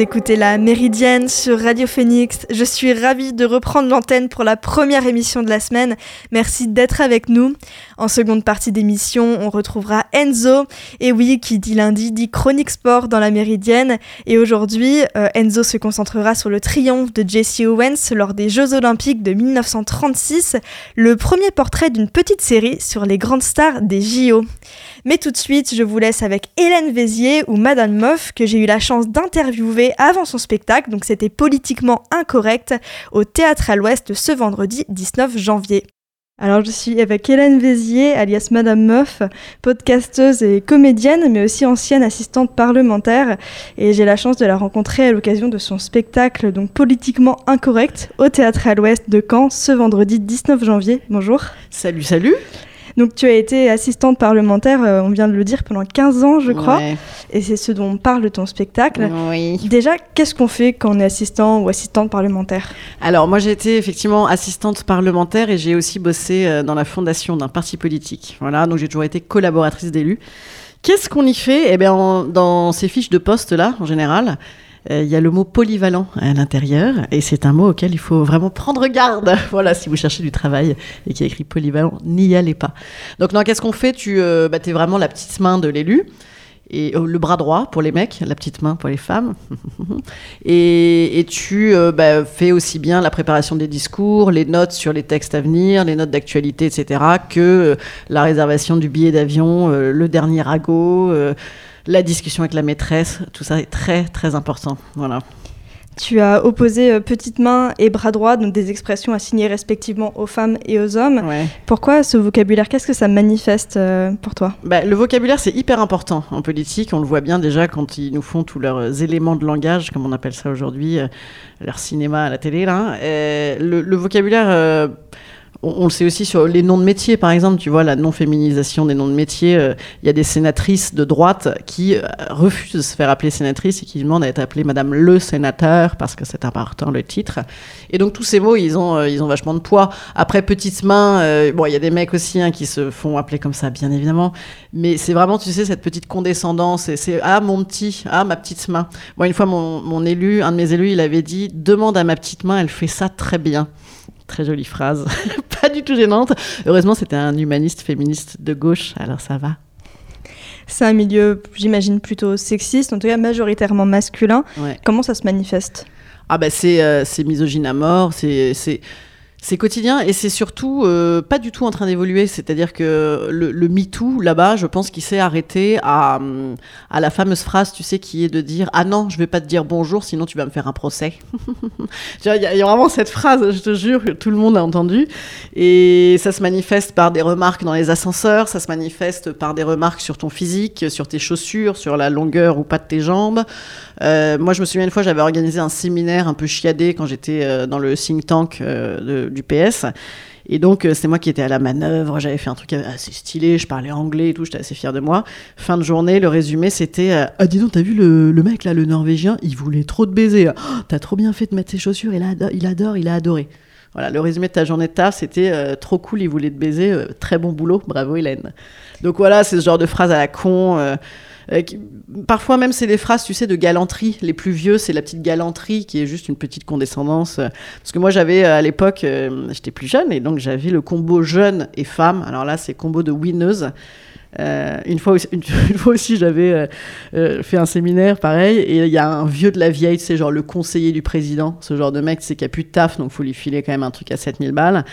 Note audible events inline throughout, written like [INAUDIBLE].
Écoutez la Méridienne sur Radio Phoenix. Je suis ravie de reprendre l'antenne pour la première émission de la semaine. Merci d'être avec nous. En seconde partie d'émission, on retrouvera Enzo. Et oui, qui dit lundi dit chronique sport dans la Méridienne. Et aujourd'hui, euh, Enzo se concentrera sur le triomphe de Jesse Owens lors des Jeux Olympiques de 1936, le premier portrait d'une petite série sur les grandes stars des JO. Mais tout de suite, je vous laisse avec Hélène Vézier ou Madame Moff que j'ai eu la chance d'interviewer avant son spectacle, donc c'était politiquement incorrect, au Théâtre à l'Ouest ce vendredi 19 janvier. Alors je suis avec Hélène Vézier, alias Madame Meuf, podcasteuse et comédienne, mais aussi ancienne assistante parlementaire. Et j'ai la chance de la rencontrer à l'occasion de son spectacle, donc politiquement incorrect, au Théâtre à l'Ouest de Caen, ce vendredi 19 janvier. Bonjour. Salut, salut. Donc tu as été assistante parlementaire, euh, on vient de le dire, pendant 15 ans, je crois. Et c'est ce dont parle ton spectacle. Oui. Déjà, qu'est-ce qu'on fait quand on est assistant ou assistante parlementaire? Alors moi j'ai été effectivement assistante parlementaire et j'ai aussi bossé euh, dans la fondation d'un parti politique. Voilà, donc j'ai toujours été collaboratrice d'élus. Qu'est-ce qu'on y fait? Eh bien, dans ces fiches de poste là, en général, il y a le mot polyvalent à l'intérieur, et c'est un mot auquel il faut vraiment prendre garde. [LAUGHS] voilà, si vous cherchez du travail et qui a écrit polyvalent, n'y allez pas. Donc, non, qu'est-ce qu'on fait? Tu euh, bah, es vraiment la petite main de l'élu. Et euh, le bras droit pour les mecs, la petite main pour les femmes. [LAUGHS] et, et, tu bah, fais aussi bien la préparation des discours, les notes sur les textes à venir, les notes d'actualité, etc., que la réservation du billet d'avion, le dernier ragot la discussion avec la maîtresse, tout ça est très très important. Voilà. Tu as opposé euh, petite main et bras droit, donc des expressions assignées respectivement aux femmes et aux hommes. Pourquoi ce vocabulaire? Qu'est-ce que ça manifeste euh, pour toi? Bah, Le vocabulaire, c'est hyper important en politique. On le voit bien déjà quand ils nous font tous leurs euh, éléments de langage, comme on appelle ça aujourd'hui, leur cinéma à la télé. Là. Le, le, vocabulaire on, le sait aussi sur les noms de métiers, par exemple, tu vois, la non-féminisation des noms de métiers. Euh, il y a des sénatrices de droite qui euh, refusent de se faire appeler sénatrice et qui demandent à être appelées Madame le sénateur parce que c'est important le titre. Et donc tous ces mots, ils ont, euh, ils ont vachement de poids. Après, petite main, bon, il y a des mecs aussi hein, qui se font appeler comme ça, bien évidemment. Mais c'est vraiment, tu sais, cette petite condescendance. Et c'est ah mon petit, ah ma petite main. Moi, une fois, mon, mon élu, un de mes élus, il avait dit demande à ma petite main, elle fait ça très bien. Très jolie phrase, [LAUGHS] pas du tout gênante. Heureusement, c'était un humaniste féministe de gauche, alors ça va. C'est un milieu, j'imagine, plutôt sexiste, en tout cas majoritairement masculin. Comment ça se manifeste? Ah bah c'est euh, misogyne à mort, c'est c'est quotidien et c'est surtout euh, pas du tout en train d'évoluer. C'est-à-dire que le, le MeToo, là-bas, je pense qu'il s'est arrêté à, à, la fameuse phrase, tu sais, qui est de dire Ah non, je vais pas te dire bonjour, sinon tu vas me faire un procès. [LAUGHS] Il y, a vraiment cette phrase, je te jure, que tout le monde a entendu. Et ça se manifeste par des remarques dans les ascenseurs, ça se manifeste par des remarques sur ton physique, sur tes chaussures, sur la longueur ou pas de tes jambes. Euh, moi, je me souviens une fois, j'avais organisé un séminaire un peu chiadé quand j'étais euh, dans le think tank euh, du PS. Et donc, c'est moi qui étais à la manœuvre, j'avais fait un truc assez stylé, je parlais anglais et tout, j'étais assez fier de moi. Fin de journée, le résumé, c'était Ah, dis donc, t'as vu le, mec là, le norvégien, il voulait trop te baiser. Oh, t'as trop bien fait de mettre ses chaussures, il, adore, il adore, il a adoré. Voilà, le résumé de ta journée de taf, c'était trop cool, il voulait te baiser, très bon boulot, bravo Hélène. Donc voilà, c'est ce genre de phrase à la con. Euh, parfois même, c'est des phrases, tu sais, de galanterie. Les plus vieux, c'est la petite galanterie qui est juste une petite condescendance. Parce que moi, j'avais euh, à l'époque, euh, j'étais plus jeune et donc j'avais le combo jeune et femme. Alors là, c'est combo de winneuse. Euh, une, fois aussi, [LAUGHS] une, fois aussi, j'avais euh, euh, fait un séminaire pareil, et il y a un vieux de la vieille, c'est genre le conseiller du président, ce genre de mec, c'est qui a plus de taf, donc faut lui filer quand même un truc à 7000 balles.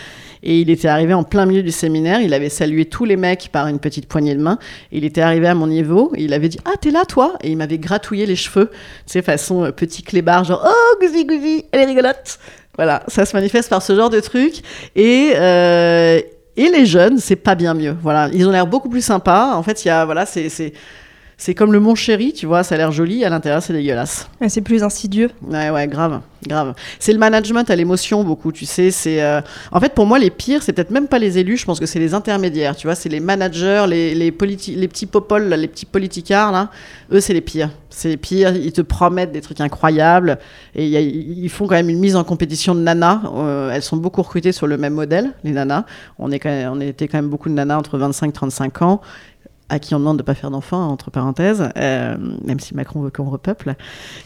Et il était arrivé en plein milieu du séminaire, il avait salué tous les mecs par une petite poignée de main, il était arrivé à mon niveau, et il avait dit Ah, t'es là, toi? Et il m'avait gratouillé les cheveux, tu sais, façon petit clébard, genre Oh, gouzi gouzi, elle est rigolote voilà, ça se manifeste par ce genre de truc. Et, et les jeunes, c'est pas bien mieux. Voilà, ils ont l'air beaucoup plus sympas. En fait, il y a voilà, c'est c'est comme le Mont Chéri, tu vois, ça a l'air joli, à l'intérieur c'est dégueulasse. c'est plus insidieux. Ouais, ouais, grave, grave. C'est le management à l'émotion beaucoup, tu sais. C'est, euh, en fait, pour moi, les pires, c'est peut-être même pas les élus, je pense que c'est les intermédiaires, tu vois, c'est les managers, les, les, les petits popoles, les petits politicards, là. Eux, c'est les pires. C'est les pires, ils te promettent des trucs incroyables et ils font quand même une mise en compétition de nanas. Euh, elles sont beaucoup recrutées sur le même modèle, les nanas. On, est quand on était quand même beaucoup de nanas entre 25 et 35 ans à qui on demande de pas faire d'enfants, entre parenthèses, euh, même si Macron veut qu'on repeuple.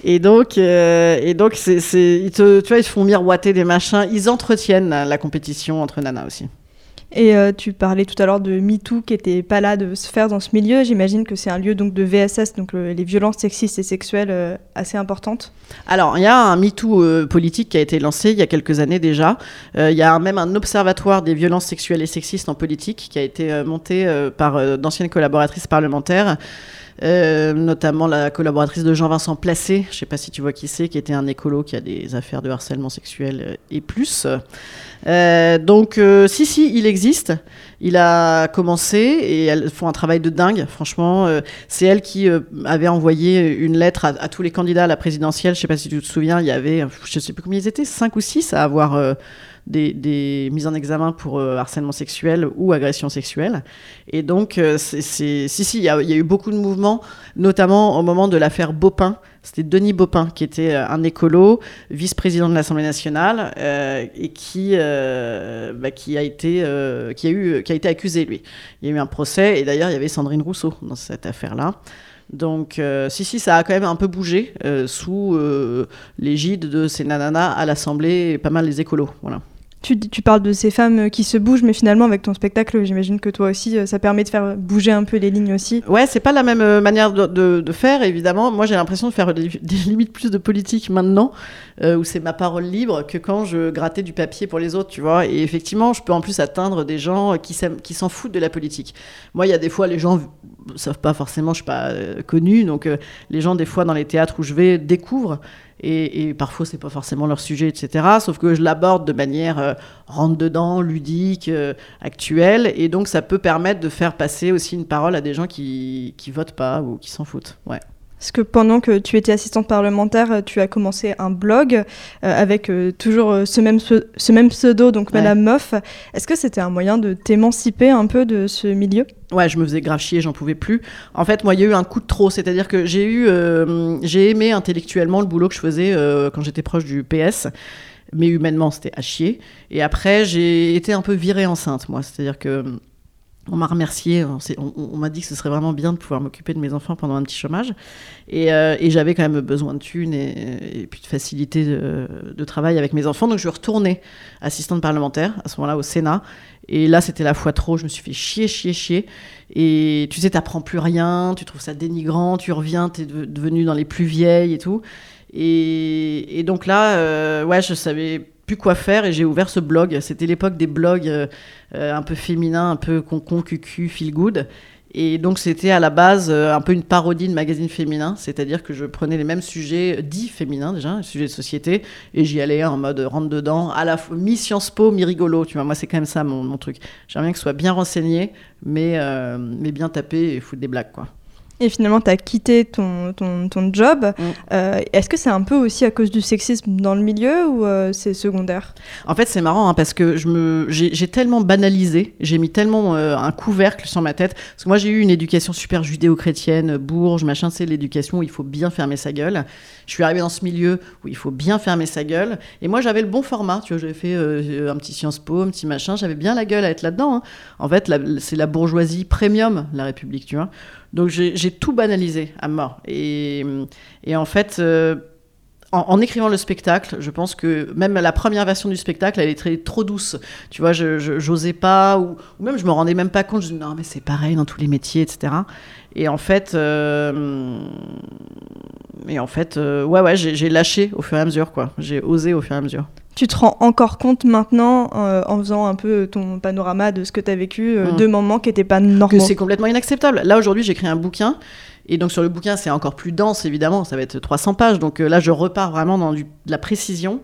Et donc, euh, et donc ils te, tu vois, ils se font miroiter des machins, ils entretiennent la compétition entre nanas aussi. Et euh, tu parlais tout à l'heure de MeToo qui était pas là de se faire dans ce milieu. J'imagine que c'est un lieu donc de VSS, donc les violences sexistes et sexuelles euh, assez importantes. Alors, il y a un MeToo euh, politique qui a été lancé il y a quelques années déjà. Il y a même un observatoire des violences sexuelles et sexistes en politique qui a été monté par d'anciennes collaboratrices parlementaires. Notamment la collaboratrice de Jean-Vincent Placé, je ne sais pas si tu vois qui c'est, qui était un écolo qui a des affaires de harcèlement sexuel et plus. Euh, donc, euh, si, si, il existe. Il a commencé et elles font un travail de dingue, franchement. Euh, c'est elle qui avait envoyé une lettre à, tous les candidats à la présidentielle. Je sais pas si tu te souviens, il y avait, je sais plus combien ils étaient, 5 ou 6 à avoir des, mises en examen pour euh, harcèlement sexuel ou agression sexuelle. Et donc, euh, c'est, si, si, il y, a eu beaucoup de mouvements, notamment au moment de l'affaire Bopin. C'était Denis Bopin, qui était euh, un écolo, vice-président de l'Assemblée nationale, et qui, bah, qui, a été, qui, a eu, qui a été accusé, lui. Il y a eu un procès, et d'ailleurs, il y avait Sandrine Rousseau dans cette affaire-là. Donc, si, si, ça a quand même un peu bougé sous l'égide de ces nananas à l'Assemblée, pas mal les écolos. Voilà. Tu, parles de ces femmes euh, qui se bougent, mais finalement, avec ton spectacle, j'imagine que toi aussi, euh, ça permet de faire bouger un peu les lignes aussi. Ouais, c'est pas la même euh, manière de, faire, évidemment. Moi, j'ai l'impression de faire des, limites plus de politique maintenant, où c'est ma parole libre, que quand je grattais du papier pour les autres, tu vois. Et effectivement, je peux en plus atteindre des gens qui, qui s'en foutent de la politique. Moi, il y a des fois, les gens savent pas forcément, je suis pas connue, donc les gens, des fois, dans les théâtres où je vais, découvrent. Et, et, parfois c'est pas forcément leur sujet, etc. Sauf que je l'aborde de manière euh, rentre-dedans, ludique, euh, actuelle, et donc ça peut permettre de faire passer aussi une parole à des gens qui, qui votent pas ou qui s'en foutent. Parce que pendant que tu étais assistante parlementaire, euh, tu as commencé un blog euh, avec euh, toujours ce, même, ce même pseudo, donc Madame Moff. Est-ce que c'était un moyen de t'émanciper un peu de ce milieu? Ouais, je me faisais grave chier, j'en pouvais plus. En fait, moi, il y a eu un coup de trop, c'est-à-dire que j'ai eu, j'ai aimé intellectuellement le boulot que je faisais quand j'étais proche du PS mais humainement c'était à chier. Et après j'ai été un peu virée enceinte, moi. C'est-à-dire que on m'a remercié, on, m'a dit que ce serait vraiment bien de pouvoir m'occuper de mes enfants pendant un petit chômage. Et, euh, j'avais quand même besoin de thunes et, puis de facilité de, travail avec mes enfants. Donc je suis retournée assistante parlementaire à ce moment-là au Sénat. Et là, c'était la fois trop. Je me suis fait chier, chier, chier. Et tu sais, t'apprends plus rien, tu trouves ça dénigrant, tu reviens, t'es devenue dans les plus vieilles et tout. Et, donc là, euh, ouais, je savais plus quoi faire et j'ai ouvert ce blog. C'était l'époque des blogs euh, euh, un peu féminins, un peu concon, cucu, feel good. Et donc c'était à la base euh, un peu une parodie de magazine féminin, c'est-à-dire que je prenais les mêmes sujets dits féminins déjà, sujets de société, et j'y allais en mode rentre dedans, à la fois mi Sciences Po, mi rigolo, tu vois, moi c'est quand même ça mon, mon truc. J'aimerais bien que ce soit bien renseigné, mais, mais bien tapé et foutre des blagues quoi et finalement tu as quitté ton, ton, ton job. Mm. Euh, est-ce que c'est un peu aussi à cause du sexisme dans le milieu ou euh, c'est secondaire? En fait, c'est marrant hein, parce que j'ai, tellement banalisé, j'ai mis tellement euh, un couvercle sur ma tête. Parce que moi, j'ai eu une éducation super judéo-chrétienne, bourge, machin, c'est l'éducation où il faut bien fermer sa gueule. Je suis arrivée dans ce milieu où il faut bien fermer sa gueule. Et moi, j'avais le bon format. Tu vois, j'avais fait un petit Sciences Po, un petit machin. J'avais bien la gueule à être là-dedans. Hein. En fait, c'est la bourgeoisie premium, la République, tu vois. Donc j'ai tout banalisé à mort. Et, en fait, euh, en, écrivant le spectacle, je pense que même la première version du spectacle, elle est très, trop douce. Tu vois, je n'osais pas, ou, même je me rendais même pas compte. Je disais, non, mais c'est pareil dans tous les métiers, etc. Et en fait, euh, et en fait euh, ouais, ouais, j'ai lâché au fur et à mesure, quoi. J'ai osé au fur et à mesure. Tu te rends encore compte maintenant, euh, en faisant un peu ton panorama de ce que tu as vécu, euh, mm. de moments qui n'étaient pas normaux Que c'est complètement inacceptable. Là, aujourd'hui, j'écris un bouquin. Et donc, sur le bouquin, c'est encore plus dense, évidemment. Ça va être 300 pages. Donc euh, là, je repars vraiment dans de la précision.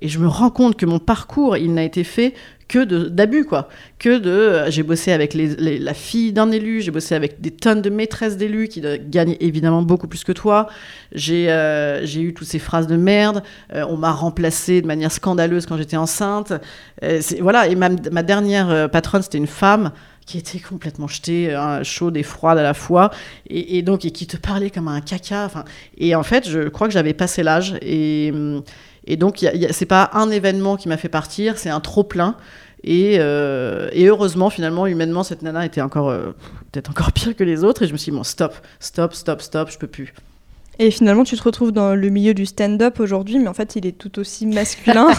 Et je me rends compte que mon parcours, il n'a été fait que d'abus, quoi. Que de. Euh, j'ai bossé avec la fille d'un élu, j'ai bossé avec des tonnes de maîtresses d'élus qui gagnent évidemment beaucoup plus que toi. J'ai euh, eu toutes ces phrases de merde. Euh, on m'a remplacé de manière scandaleuse quand j'étais enceinte. voilà, et ma, dernière patronne, c'était une femme qui était complètement jetée, hein, chaude et froide à la fois, et, donc qui te parlait comme un caca. Et en fait, je crois que j'avais passé l'âge et hum, et donc, c'est pas un événement qui m'a fait partir, c'est un trop plein. Et, euh, et, heureusement, finalement, humainement, cette nana était encore euh, peut-être encore [LAUGHS] pire que les autres. Et je me suis dit, bon, stop, stop, stop, stop, je peux plus. Et finalement, tu te retrouves dans le milieu du stand-up aujourd'hui, mais en fait, il est tout aussi masculin. [LAUGHS]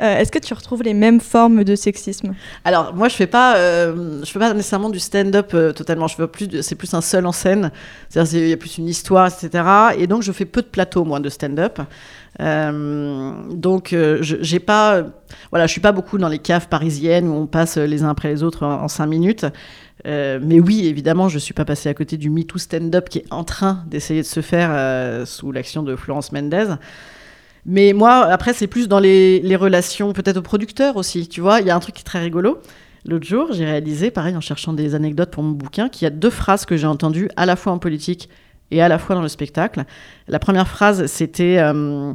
Euh, est-ce que tu retrouves les mêmes formes de sexisme? Alors, moi, je fais pas, euh, je fais pas nécessairement du stand-up euh, totalement. Je fais plus, c'est plus un seul en scène. C'est-à-dire, il y a plus une histoire, etc. Et donc, je fais peu de plateaux, moi, de stand-up. donc, je j'ai pas, voilà, je suis pas beaucoup dans les caves parisiennes où on passe les uns après les autres en, en cinq minutes. Euh, mais oui, évidemment, je ne suis pas passé à côté du MeToo stand-up qui est en train d'essayer de se faire euh, sous l'action de Florence Mendez. Mais moi, après, c'est plus dans les, les relations, peut-être aux producteurs aussi. Tu vois, il y a un truc qui est très rigolo. L'autre jour, j'ai réalisé, pareil, en cherchant des anecdotes pour mon bouquin, qu'il y a deux phrases que j'ai entendues à la fois en politique et à la fois dans le spectacle. La première phrase, c'était euh,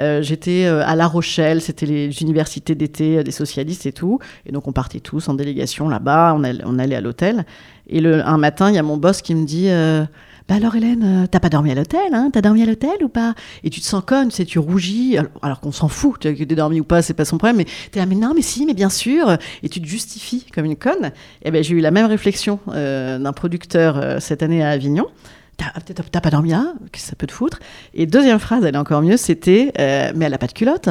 euh, j'étais euh, à La Rochelle, c'était les universités d'été des socialistes et tout, et donc on partait tous en délégation là-bas, on, allait à l'hôtel. Et un matin, il y a mon boss qui me dit bah alors Hélène, t'as pas dormi à l'hôtel, hein? T'as dormi à l'hôtel ou pas? Et tu te sens conne, tu sais, tu rougis, alors, qu'on s'en fout, que t'aies dormi ou pas, c'est pas son problème, mais t'es là, mais non, mais si, mais bien sûr, et tu te justifies comme une conne. Et eh ben j'ai eu la même réflexion d'un producteur cette année à Avignon. T'as pas dormi là Ça peut te foutre? Et deuxième phrase, elle est encore mieux, c'était euh, Mais elle a pas de culotte.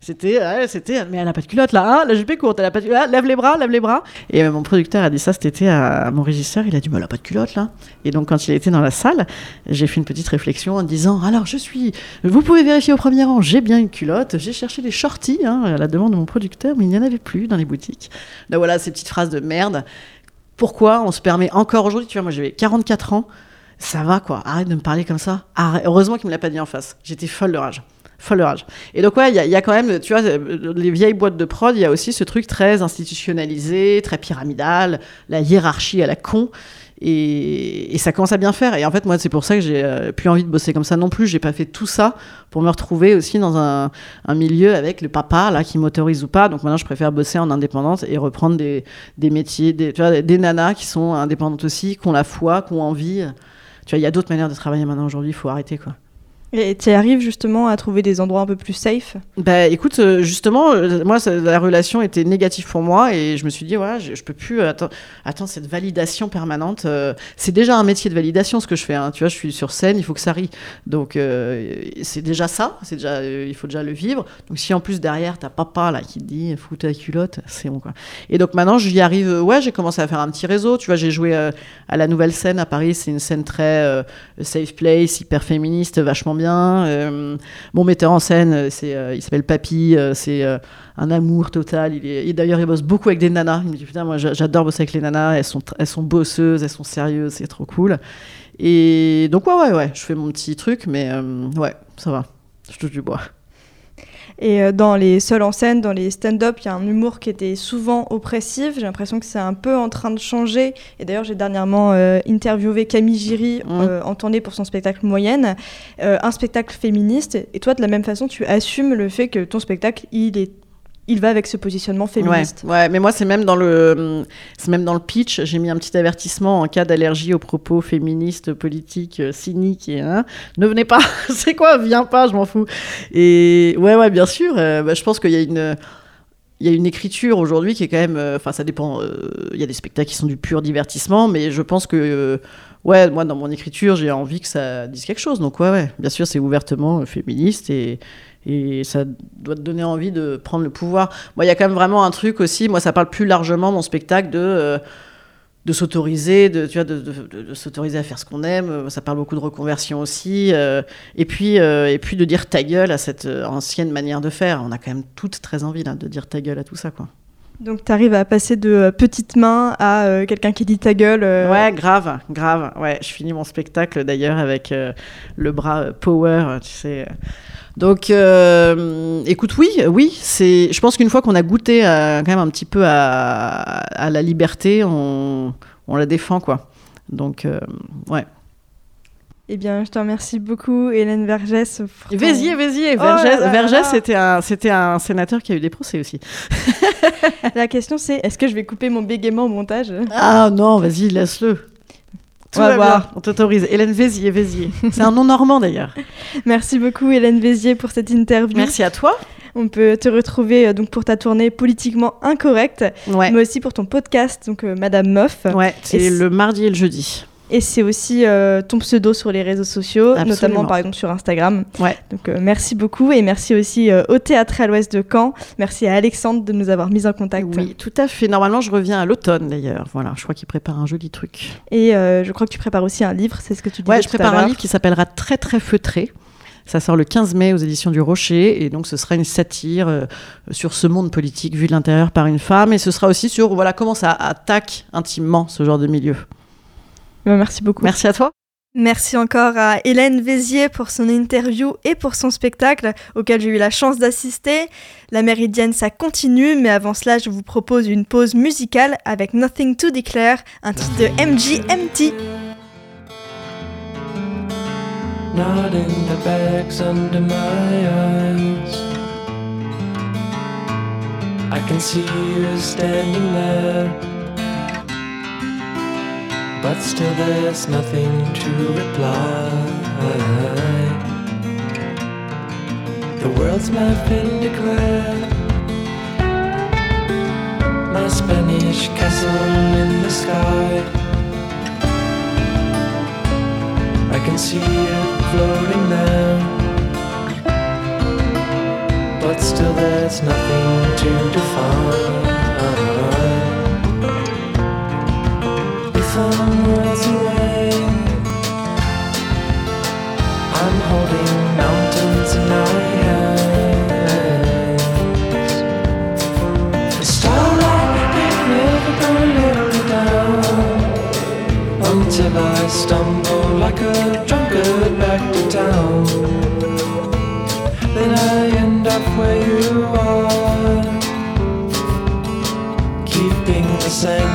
C'était, c'était, mais elle a pas de culotte là, hein, la jupe est courte, elle a pas de culotte, lève les bras, lève les bras. Et euh, mon producteur a dit ça cet été à, mon régisseur, il a dit, mais elle a pas de culotte là. Et donc quand il était dans la salle, j'ai fait une petite réflexion en disant, alors je suis, vous pouvez vérifier au premier rang, j'ai bien une culotte, j'ai cherché les shorties hein, à la demande de mon producteur, mais il n'y en avait plus dans les boutiques. Donc voilà, ces petites phrases de merde. Pourquoi on se permet encore aujourd'hui, tu vois, moi j'avais 44 ans, ça va quoi, arrête de me parler comme ça. Heureusement qu'il me l'a pas dit en face. J'étais folle de rage. Folle de rage. Et donc ouais, il y, a quand même, tu vois, les vieilles boîtes de prod, il y a aussi ce truc très institutionnalisé, très pyramidal, la hiérarchie à la con. Et, ça commence à bien faire. Et en fait, moi, c'est pour ça que j'ai euh, plus envie de bosser comme ça non plus. J'ai pas fait tout ça pour me retrouver aussi dans un, milieu avec le papa là qui m'autorise ou pas. Donc maintenant, je préfère bosser en indépendante et reprendre des, métiers, des, tu vois, des nanas qui sont indépendantes aussi, qui ont la foi, qui ont envie. Tu vois, il y a d'autres manières de travailler maintenant aujourd'hui, il faut arrêter quoi. Et tu arrives justement à trouver des endroits un peu plus safe Bah écoute, euh, justement, euh, moi, la relation était négative pour moi et je me suis dit, voilà, je, je peux plus attendre, attendre cette validation permanente. Euh, c'est déjà un métier de validation ce que je fais. Hein. Tu vois, je suis sur scène, il faut que ça rie. Donc c'est déjà ça, c'est déjà, il faut déjà le vivre. Donc si en plus derrière, t'as papa là qui te dit, fous ta culotte, c'est bon quoi. Et donc maintenant, j'y arrive, ouais, j'ai commencé à faire un petit réseau. Tu vois, j'ai joué à la nouvelle scène à Paris, c'est une scène très safe place, hyper féministe, vachement Euh, mon metteur en scène, euh, c'est, euh, il s'appelle Papy, c'est un amour total. Est, d'ailleurs, il bosse beaucoup avec des nanas. Il me dit Putain, moi j'adore bosser avec les nanas, elles sont, elles sont bosseuses, elles sont sérieuses, c'est trop cool. Et donc, ouais, ouais, ouais, je fais mon petit truc, mais ouais, ça va. Je touche du bois. Et euh, dans les seuls en scène, dans les stand-up, il y a un humour qui était souvent oppressif. J'ai l'impression que c'est un peu en train de changer. Et d'ailleurs, j'ai dernièrement euh, interviewé Camille Giry, mmh. euh, en tournée pour son spectacle Moyenne, un spectacle féministe. Et toi, de la même façon, tu assumes le fait que ton spectacle, il est il va avec ce positionnement féministe. Ouais, mais moi c'est même dans le c'est même dans le pitch, j'ai mis un petit avertissement en cas d'allergie aux propos féministes, politiques, euh, cyniques hein, ne venez pas. [LAUGHS] c'est quoi Viens pas, je m'en fous. Et ouais, ouais, bien sûr. Euh, bah, je pense qu'il y a une il y a une écriture aujourd'hui qui est quand même, euh, enfin ça dépend. Il y a des spectacles qui sont du pur divertissement, mais je pense que ouais, moi dans mon écriture j'ai envie que ça dise quelque chose. Donc ouais, ouais, bien sûr c'est ouvertement féministe et et ça doit te donner envie de prendre le pouvoir. Moi, il y a quand même vraiment un truc aussi, moi ça parle plus largement mon spectacle de, euh, de s'autoriser, de, tu vois, de, s'autoriser à faire ce qu'on aime, ça parle beaucoup de reconversion aussi, euh, et, puis, euh, et puis de dire ta gueule à cette ancienne manière de faire. On a quand même toutes très envie de dire ta gueule à tout ça. quoi. Donc tu arrives à passer de petites mains à quelqu'un qui dit ta gueule. Ouais, grave, grave. Ouais, je finis mon spectacle d'ailleurs avec le bras power, tu sais. Donc, euh, écoute, oui, oui, c'est. Je pense qu'une fois qu'on a goûté quand même un petit peu à, la liberté, on, la défend, quoi. Donc, euh, ouais. Eh bien, je te remercie beaucoup, Hélène Vergès. Vézier, Vézier. Oh Vergès, c'était un, c'était un sénateur qui a eu des procès aussi. [LAUGHS] la question, c'est est-ce que je vais couper mon bégaiement au montage? Ah non, vas-y, laisse-le. Tout va, voir. On t'autorise. Hélène Vézier, Vézier. C'est un nom normand d'ailleurs. [LAUGHS] Merci beaucoup Hélène Vézier pour cette interview. Merci à toi. On peut te retrouver donc pour ta tournée politiquement incorrecte, Ouais. mais aussi pour ton podcast, donc Madame Meuf. Ouais, c'est le mardi et le jeudi. Et c'est aussi euh, ton pseudo sur les réseaux sociaux, Absolument. notamment par exemple sur Instagram. Ouais. Donc euh, merci beaucoup et merci aussi euh, au Théâtre à l'Ouest de Caen. Merci à Alexandre de nous avoir mis en contact. Oui, tout à fait. Normalement, je reviens à l'automne d'ailleurs. Voilà, je crois qu'il prépare un joli truc. Et je crois que tu prépares aussi un livre, c'est ce que tu disais Ouais, je prépare un livre qui s'appellera Très très feutré. Ça sort le 15 mai aux éditions du Rocher et donc ce sera une satire euh, sur ce monde politique vu de l'intérieur par une femme et ce sera aussi sur voilà comment ça attaque intimement ce genre de milieu. Bah, merci beaucoup. Merci à toi. Merci encore à Hélène Vézier pour son interview et pour son spectacle auquel j'ai eu la chance d'assister. La Méridienne, ça continue, mais avant cela, je vous propose une pause musicale avec Nothing to Declare, un titre de MGMT. nodding the bags under my eyes. I can see you standing there, but still there's nothing to reply. The world's been declared. My Spanish castle in the sky. I can see it floating there. But still, there's nothing to define. Until I stumble like a drunkard back to town. Then I end up where you are, keeping the sanctuary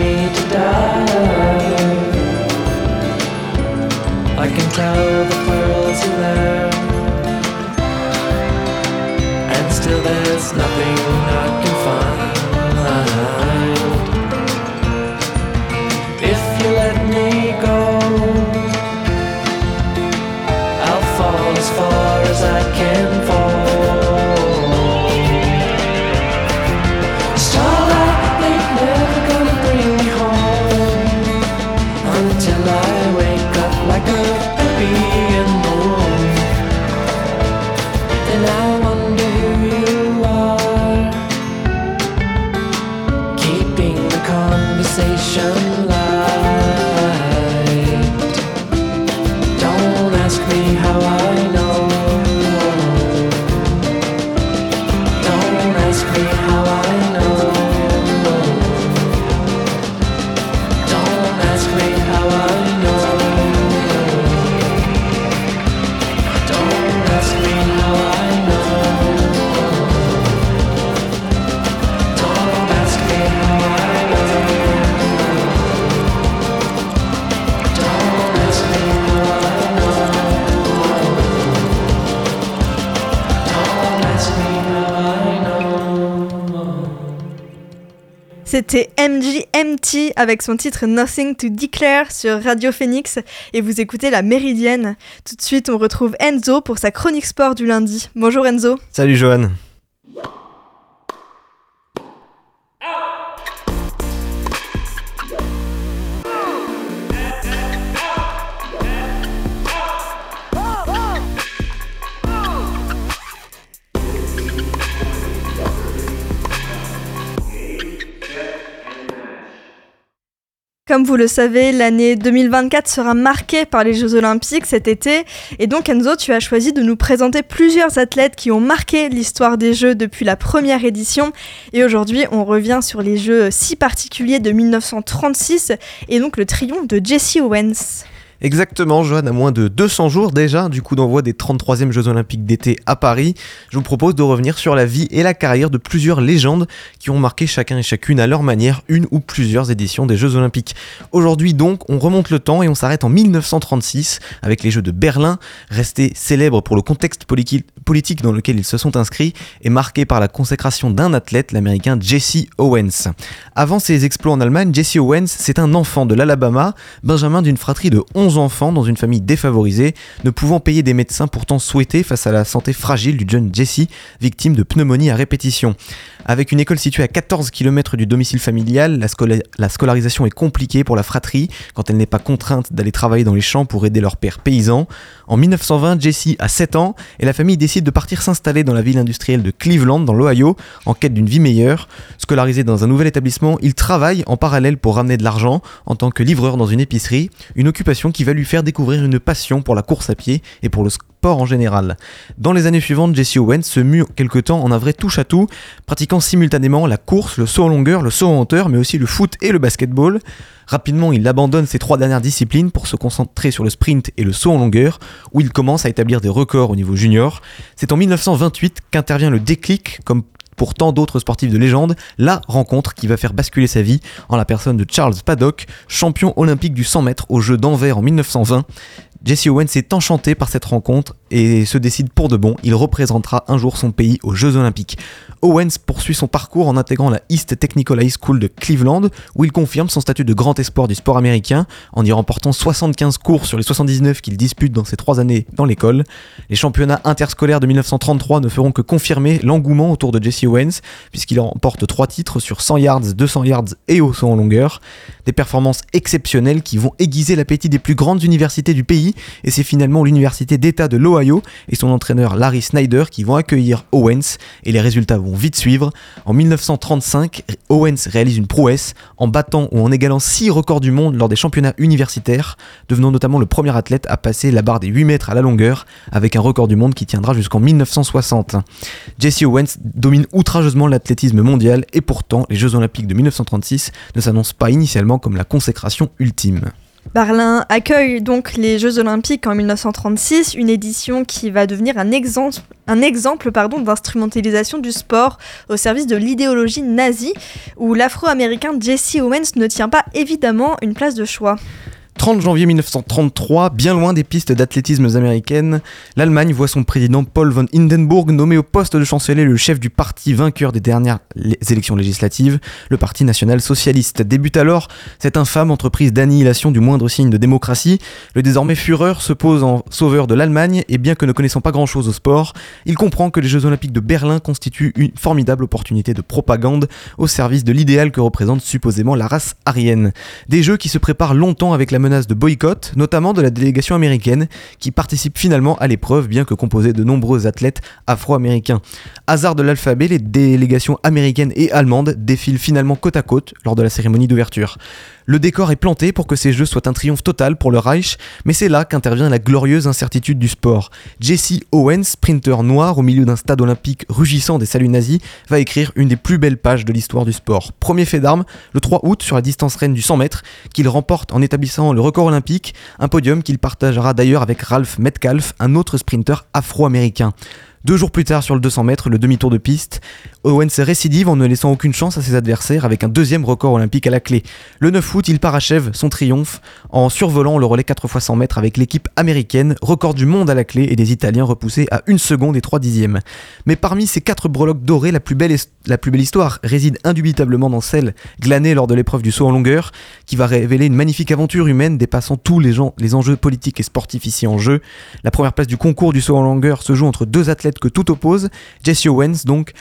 me to dive. I can tell the pearls are there. And still there's nothing I can find. C'était MGMT avec son titre Nothing to Declare sur Radio Phoenix et vous écoutez La Méridienne. Tout de suite, on retrouve Enzo pour sa chronique sport du lundi. Bonjour Enzo. Salut Johan. Vous le savez, l'année 2024 sera marquée par les Jeux Olympiques cet été. Et donc Enzo, tu as choisi de nous présenter plusieurs athlètes qui ont marqué l'histoire des Jeux depuis la première édition. Et aujourd'hui, on revient sur les Jeux si particuliers de 1936 et donc le triomphe de Jesse Owens. Exactement, Johan, à moins de 200 jours déjà du coup d'envoi des 33e Jeux Olympiques d'été à Paris, je vous propose de revenir sur la vie et la carrière de plusieurs légendes qui ont marqué chacun et chacune à leur manière une ou plusieurs éditions des Jeux Olympiques. Aujourd'hui donc, on remonte le temps et on s'arrête en 1936 avec les Jeux de Berlin, restés célèbres pour le contexte politique dans lequel ils se sont inscrits et marqués par la consécration d'un athlète, l'américain Jesse Owens. Avant ses exploits en Allemagne, Jesse Owens, c'est un enfant de l'Alabama, benjamin d'une fratrie de 11 enfants dans une famille défavorisée, ne pouvant payer des médecins pourtant souhaités face à la santé fragile du jeune Jesse, victime de pneumonie à répétition. Avec une école située à 14 km du domicile familial, la, la scolarisation est compliquée pour la fratrie quand elle n'est pas contrainte d'aller travailler dans les champs pour aider leur père paysan. En 1920, Jesse a 7 ans et la famille décide de partir s'installer dans la ville industrielle de Cleveland, dans l'Ohio, en quête d'une vie meilleure. Scolarisé dans un nouvel établissement, il travaille en parallèle pour ramener de l'argent en tant que livreur dans une épicerie, une occupation qui va lui faire découvrir une passion pour la course à pied et pour le sport en général. Dans les années suivantes, Jesse Owens se mue quelque temps en un vrai touche-à-tout, pratiquant simultanément la course, le saut en longueur, le saut en hauteur, mais aussi le foot et le basketball. Rapidement, il abandonne ces trois dernières disciplines pour se concentrer sur le sprint et le saut en longueur, où il commence à établir des records au niveau junior. C'est en 1928 qu'intervient le déclic, comme pour tant d'autres sportifs de légende, la rencontre qui va faire basculer sa vie en la personne de Charles Paddock, champion olympique du 100 mètres aux Jeux d'Anvers en 1920. Jesse Owens est enchanté par cette rencontre et se décide pour de bon, il représentera un jour son pays aux Jeux Olympiques. Owens poursuit son parcours en intégrant la East Technical High School de Cleveland, où il confirme son statut de grand espoir du sport américain, en y remportant 75 cours sur les 79 qu'il dispute dans ses trois années dans l'école. Les championnats interscolaires de 1933 ne feront que confirmer l'engouement autour de Jesse Owens, puisqu'il remporte trois titres sur 100 yards, 200 yards et au saut en longueur. Des performances exceptionnelles qui vont aiguiser l'appétit des plus grandes universités du pays, et c'est finalement l'université d'État de l'Ohio et son entraîneur Larry Snyder qui vont accueillir Owens, et les résultats vont vite suivre. En 1935, Owens réalise une prouesse en battant ou en égalant 6 records du monde lors des championnats universitaires, devenant notamment le premier athlète à passer la barre des 8 mètres à la longueur, avec un record du monde qui tiendra jusqu'en 1960. Jesse Owens domine outrageusement l'athlétisme mondial et pourtant les Jeux Olympiques de 1936 ne s'annoncent pas initialement comme la consécration ultime. Berlin accueille donc les Jeux Olympiques en 1936, une édition qui va devenir un exemple, d'instrumentalisation du sport au service de l'idéologie nazie, où l'afro-américain Jesse Owens ne tient pas évidemment une place de choix. 30 janvier 1933, bien loin des pistes d'athlétisme américaines, l'Allemagne voit son président Paul von Hindenburg nommé au poste de chancelier le chef du parti vainqueur des dernières élections législatives, le Parti national socialiste. Débute alors cette infâme entreprise d'annihilation du moindre signe de démocratie. Le désormais Führer se pose en sauveur de l'Allemagne et bien que ne connaissant pas grand-chose au sport, il comprend que les Jeux olympiques de Berlin constituent une formidable opportunité de propagande au service de l'idéal que représente supposément la race aryenne. Des Jeux qui se préparent longtemps avec la menace de boycott, notamment de la délégation américaine, qui participe finalement à l'épreuve, bien que composée de nombreux athlètes afro-américains. Hasard de l'alphabet, les délégations américaines et allemandes défilent finalement côte à côte lors de la cérémonie d'ouverture. Le décor est planté pour que ces jeux soient un triomphe total pour le Reich, mais c'est là qu'intervient la glorieuse incertitude du sport. Jesse Owens, sprinter noir au milieu d'un stade olympique rugissant des saluts nazis, va écrire une des plus belles pages de l'histoire du sport. Premier fait d'armes, le 3 août sur la distance reine du 100 mètres, qu'il remporte en établissant le record olympique, un podium qu'il partagera d'ailleurs avec Ralph Metcalf, un autre sprinter afro-américain. Deux jours plus tard, sur le 200 mètres, le demi-tour de piste, Owens récidive en ne laissant aucune chance à ses adversaires avec un deuxième record olympique à la clé. Le 9 août, il parachève son triomphe en survolant le relais 4 x 100 mètres avec l'équipe américaine, record du monde à la clé et des Italiens repoussés à 1 seconde et 3 dixièmes. Mais parmi ces quatre breloques dorées, la plus belle, histoire réside indubitablement dans celle glanée lors de l'épreuve du saut en longueur, qui va révéler une magnifique aventure humaine dépassant tous les, enjeux politiques et sportifs ici en jeu. La première place du concours du saut en longueur se joue entre deux athlètes que tout oppose, Jesse Owens, donc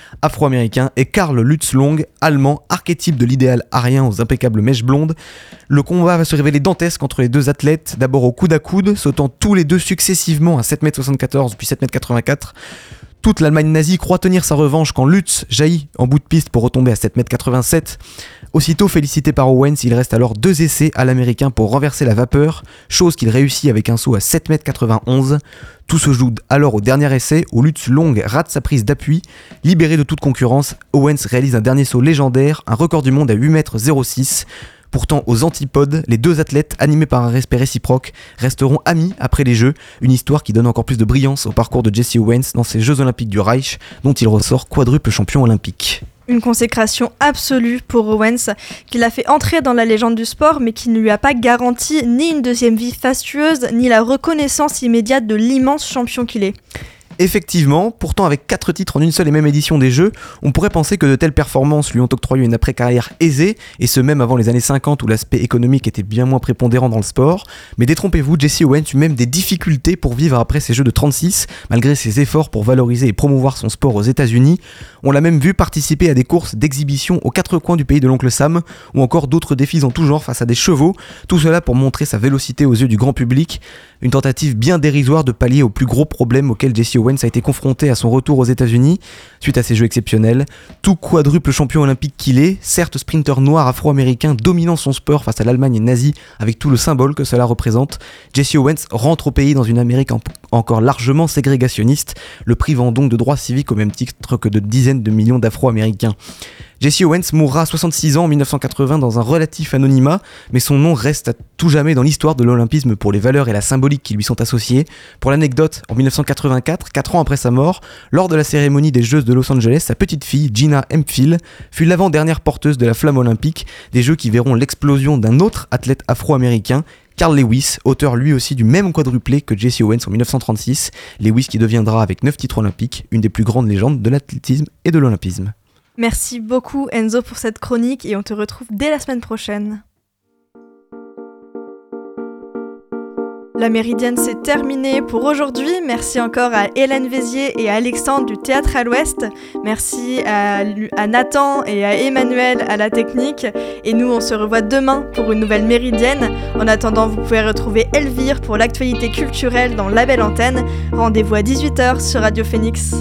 et Karl Lutzlong, allemand, archétype de l'idéal arien aux impeccables mèches blondes. Le combat va se révéler dantesque entre les deux athlètes, d'abord au coude à coude, sautant tous les deux successivement à 7m74 puis 7m84 Toute l'Allemagne nazie croit tenir sa revanche quand Lutz jaillit en bout de piste pour retomber à 7m87. Aussitôt félicité par Owens, il reste alors deux essais à l'américain pour renverser la vapeur, chose qu'il réussit avec un saut à 7m91. Tout se joue alors au dernier essai où Lutz Long rate sa prise d'appui. Libéré de toute concurrence, Owens réalise un dernier saut légendaire, un record du monde à 8m06. Pourtant, aux antipodes, les deux athlètes, animés par un respect réciproque, resteront amis après les Jeux, une histoire qui donne encore plus de brillance au parcours de Jesse Owens dans ces Jeux Olympiques du Reich, dont il ressort quadruple champion olympique. Une consécration absolue pour Owens, qui l'a fait entrer dans la légende du sport, mais qui ne lui a pas garanti ni une deuxième vie fastueuse, ni la reconnaissance immédiate de l'immense champion qu'il est. Effectivement, pourtant avec 4 titres en une seule et même édition des Jeux, on pourrait penser que de telles performances lui ont octroyé une après-carrière aisée, et ce même avant les années 50 où l'aspect économique était bien moins prépondérant dans le sport. Mais détrompez-vous, Jesse Owens eut même des difficultés pour vivre après ces Jeux de 36, malgré ses efforts pour valoriser et promouvoir son sport aux États-Unis. On l'a même vu participer à des courses d'exhibition aux quatre coins du pays de l'oncle Sam, ou encore d'autres défis en tout genre face à des chevaux, tout cela pour montrer sa vélocité aux yeux du grand public. Une tentative bien dérisoire de pallier aux plus gros problèmes auxquels Jesse Owens a été confronté à son retour aux États-Unis suite à ces jeux exceptionnels. Tout quadruple champion olympique qu'il est, certes sprinter noir afro-américain dominant son sport face à l'Allemagne nazie avec tout le symbole que cela représente, Jesse Owens rentre au pays dans une Amérique en- encore largement ségrégationniste, le privant donc de droits civiques au même titre que de dizaines de millions d'afro-américains. Jesse Owens mourra à 66 ans en 1980 dans un relatif anonymat, mais son nom reste à tout jamais dans l'histoire de l'olympisme pour les valeurs et la symbolique qui lui sont associées. Pour l'anecdote, en 1984, 4 ans après sa mort, lors de la cérémonie des Jeux de Los Angeles, sa petite fille, Gina Hemphill, fut l'avant-dernière porteuse de la flamme olympique, des Jeux qui verront l'explosion d'un autre athlète afro-américain, Carl Lewis, auteur lui aussi du même quadruplé que Jesse Owens en 1936, Lewis qui deviendra avec 9 titres olympiques une des plus grandes légendes de l'athlétisme et de l'olympisme. Merci beaucoup Enzo pour cette chronique et on te retrouve dès la semaine prochaine. La Méridienne c'est terminé pour aujourd'hui. Merci encore à Hélène Vézier et à Alexandre du Théâtre à l'Ouest. Merci à, à Nathan et à Emmanuel à la technique. Et nous, on se revoit demain pour une nouvelle Méridienne. En attendant, vous pouvez retrouver Elvire pour l'actualité culturelle dans La Belle Antenne. Rendez-vous à 18h sur Radio Phoenix.